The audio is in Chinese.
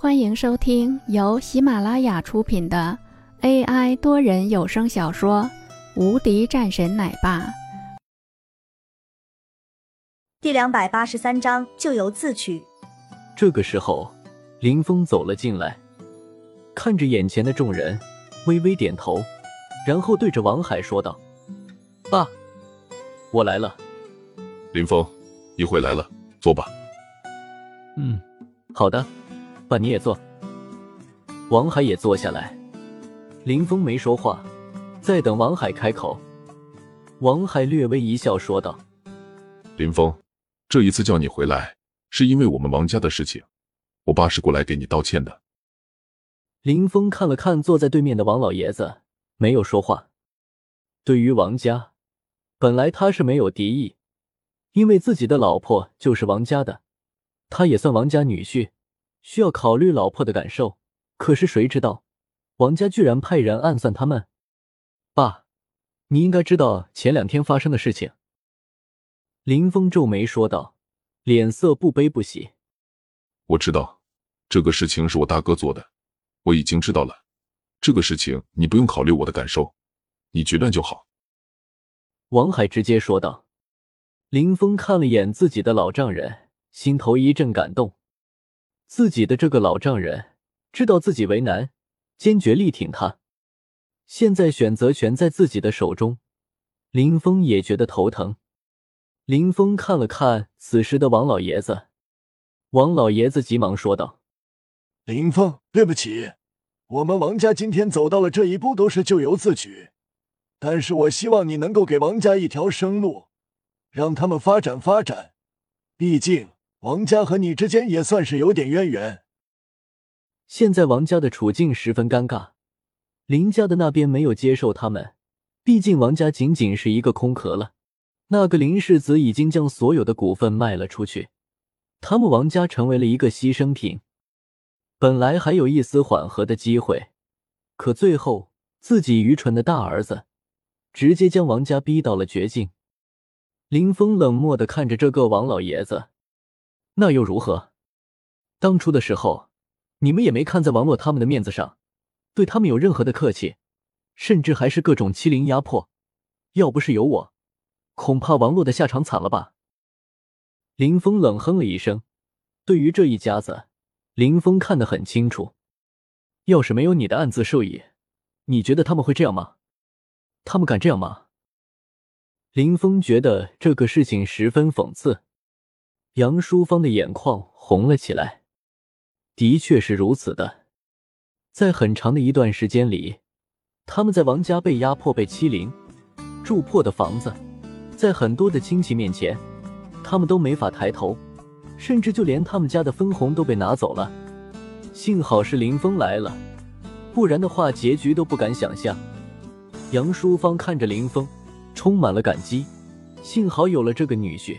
欢迎收听由喜马拉雅出品的 AI 多人有声小说《无敌战神奶爸》第两百八十三章咎由自取。这个时候，林峰走了进来，看着眼前的众人，微微点头，然后对着王海说道：“爸，我来了。”林峰，你回来了，坐吧。嗯，好的。爸，你也坐。王海也坐下来。林峰没说话，在等王海开口。王海略微一笑，说道：“林峰，这一次叫你回来，是因为我们王家的事情。我爸是过来给你道歉的。”林峰看了看坐在对面的王老爷子，没有说话。对于王家，本来他是没有敌意，因为自己的老婆就是王家的，他也算王家女婿。需要考虑老婆的感受，可是谁知道王家居然派人暗算他们。爸，你应该知道前两天发生的事情。林峰皱眉说道，脸色不悲不喜。我知道，这个事情是我大哥做的，我已经知道了。这个事情你不用考虑我的感受，你决断就好。王海直接说道。林峰看了眼自己的老丈人，心头一阵感动。自己的这个老丈人知道自己为难，坚决力挺他。现在选择权在自己的手中，林峰也觉得头疼。林峰看了看此时的王老爷子，王老爷子急忙说道：“林峰，对不起，我们王家今天走到了这一步都是咎由自取。但是我希望你能够给王家一条生路，让他们发展发展。毕竟……”王家和你之间也算是有点渊源。现在王家的处境十分尴尬，林家的那边没有接受他们，毕竟王家仅仅是一个空壳了。那个林世子已经将所有的股份卖了出去，他们王家成为了一个牺牲品。本来还有一丝缓和的机会，可最后自己愚蠢的大儿子，直接将王家逼到了绝境。林峰冷漠的看着这个王老爷子。那又如何？当初的时候，你们也没看在王洛他们的面子上，对他们有任何的客气，甚至还是各种欺凌压迫。要不是有我，恐怕王洛的下场惨了吧？林峰冷哼了一声。对于这一家子，林峰看得很清楚。要是没有你的暗自授意，你觉得他们会这样吗？他们敢这样吗？林峰觉得这个事情十分讽刺。杨淑芳的眼眶红了起来，的确是如此的。在很长的一段时间里，他们在王家被压迫、被欺凌，住破的房子，在很多的亲戚面前，他们都没法抬头，甚至就连他们家的分红都被拿走了。幸好是林峰来了，不然的话，结局都不敢想象。杨淑芳看着林峰，充满了感激，幸好有了这个女婿。